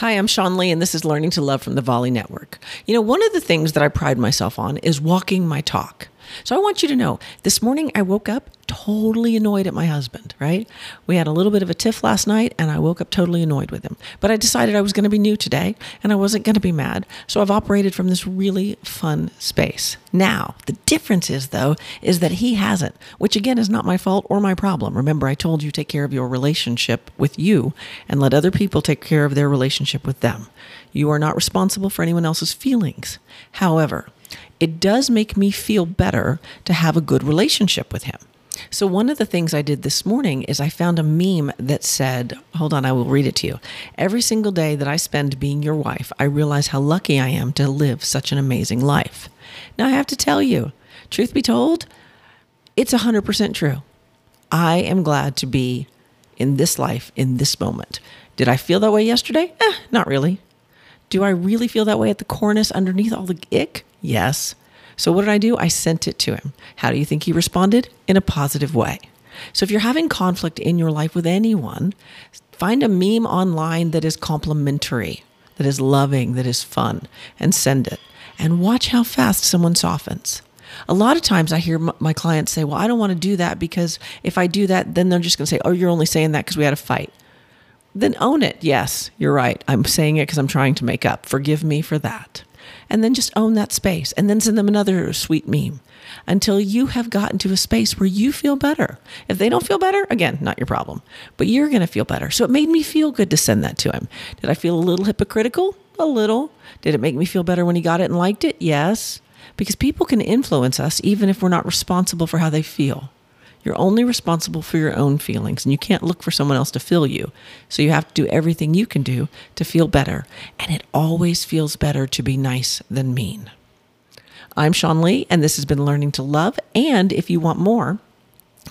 Hi, I'm Sean Lee, and this is Learning to Love from the Volley Network. You know, one of the things that I pride myself on is walking my talk. So I want you to know this morning I woke up totally annoyed at my husband, right? We had a little bit of a tiff last night and I woke up totally annoyed with him. But I decided I was going to be new today and I wasn't going to be mad. So I've operated from this really fun space. Now, the difference is, though, is that he hasn't, which again is not my fault or my problem. Remember, I told you take care of your relationship with you and let other people take care of their relationship with them. You are not responsible for anyone else's feelings. However, it does make me feel better to have a good relationship with him. So, one of the things I did this morning is I found a meme that said, Hold on, I will read it to you. Every single day that I spend being your wife, I realize how lucky I am to live such an amazing life. Now, I have to tell you, truth be told, it's 100% true. I am glad to be in this life in this moment. Did I feel that way yesterday? Eh, not really. Do I really feel that way at the cornice underneath all the ick? Yes. So what did I do? I sent it to him. How do you think he responded? In a positive way. So if you're having conflict in your life with anyone, find a meme online that is complimentary, that is loving, that is fun, and send it. And watch how fast someone softens. A lot of times I hear my clients say, Well, I don't want to do that because if I do that, then they're just going to say, Oh, you're only saying that because we had a fight. Then own it. Yes, you're right. I'm saying it because I'm trying to make up. Forgive me for that and then just own that space and then send them another sweet meme until you have gotten to a space where you feel better. If they don't feel better, again, not your problem, but you're going to feel better. So it made me feel good to send that to him. Did I feel a little hypocritical? A little. Did it make me feel better when he got it and liked it? Yes. Because people can influence us even if we're not responsible for how they feel. You're only responsible for your own feelings, and you can't look for someone else to fill you. So you have to do everything you can do to feel better. And it always feels better to be nice than mean. I'm Sean Lee, and this has been Learning to Love. And if you want more,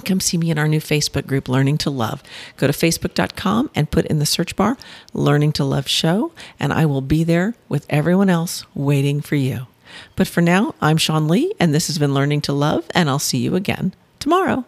come see me in our new Facebook group, Learning to Love. Go to facebook.com and put in the search bar Learning to Love Show, and I will be there with everyone else waiting for you. But for now, I'm Sean Lee, and this has been Learning to Love, and I'll see you again tomorrow.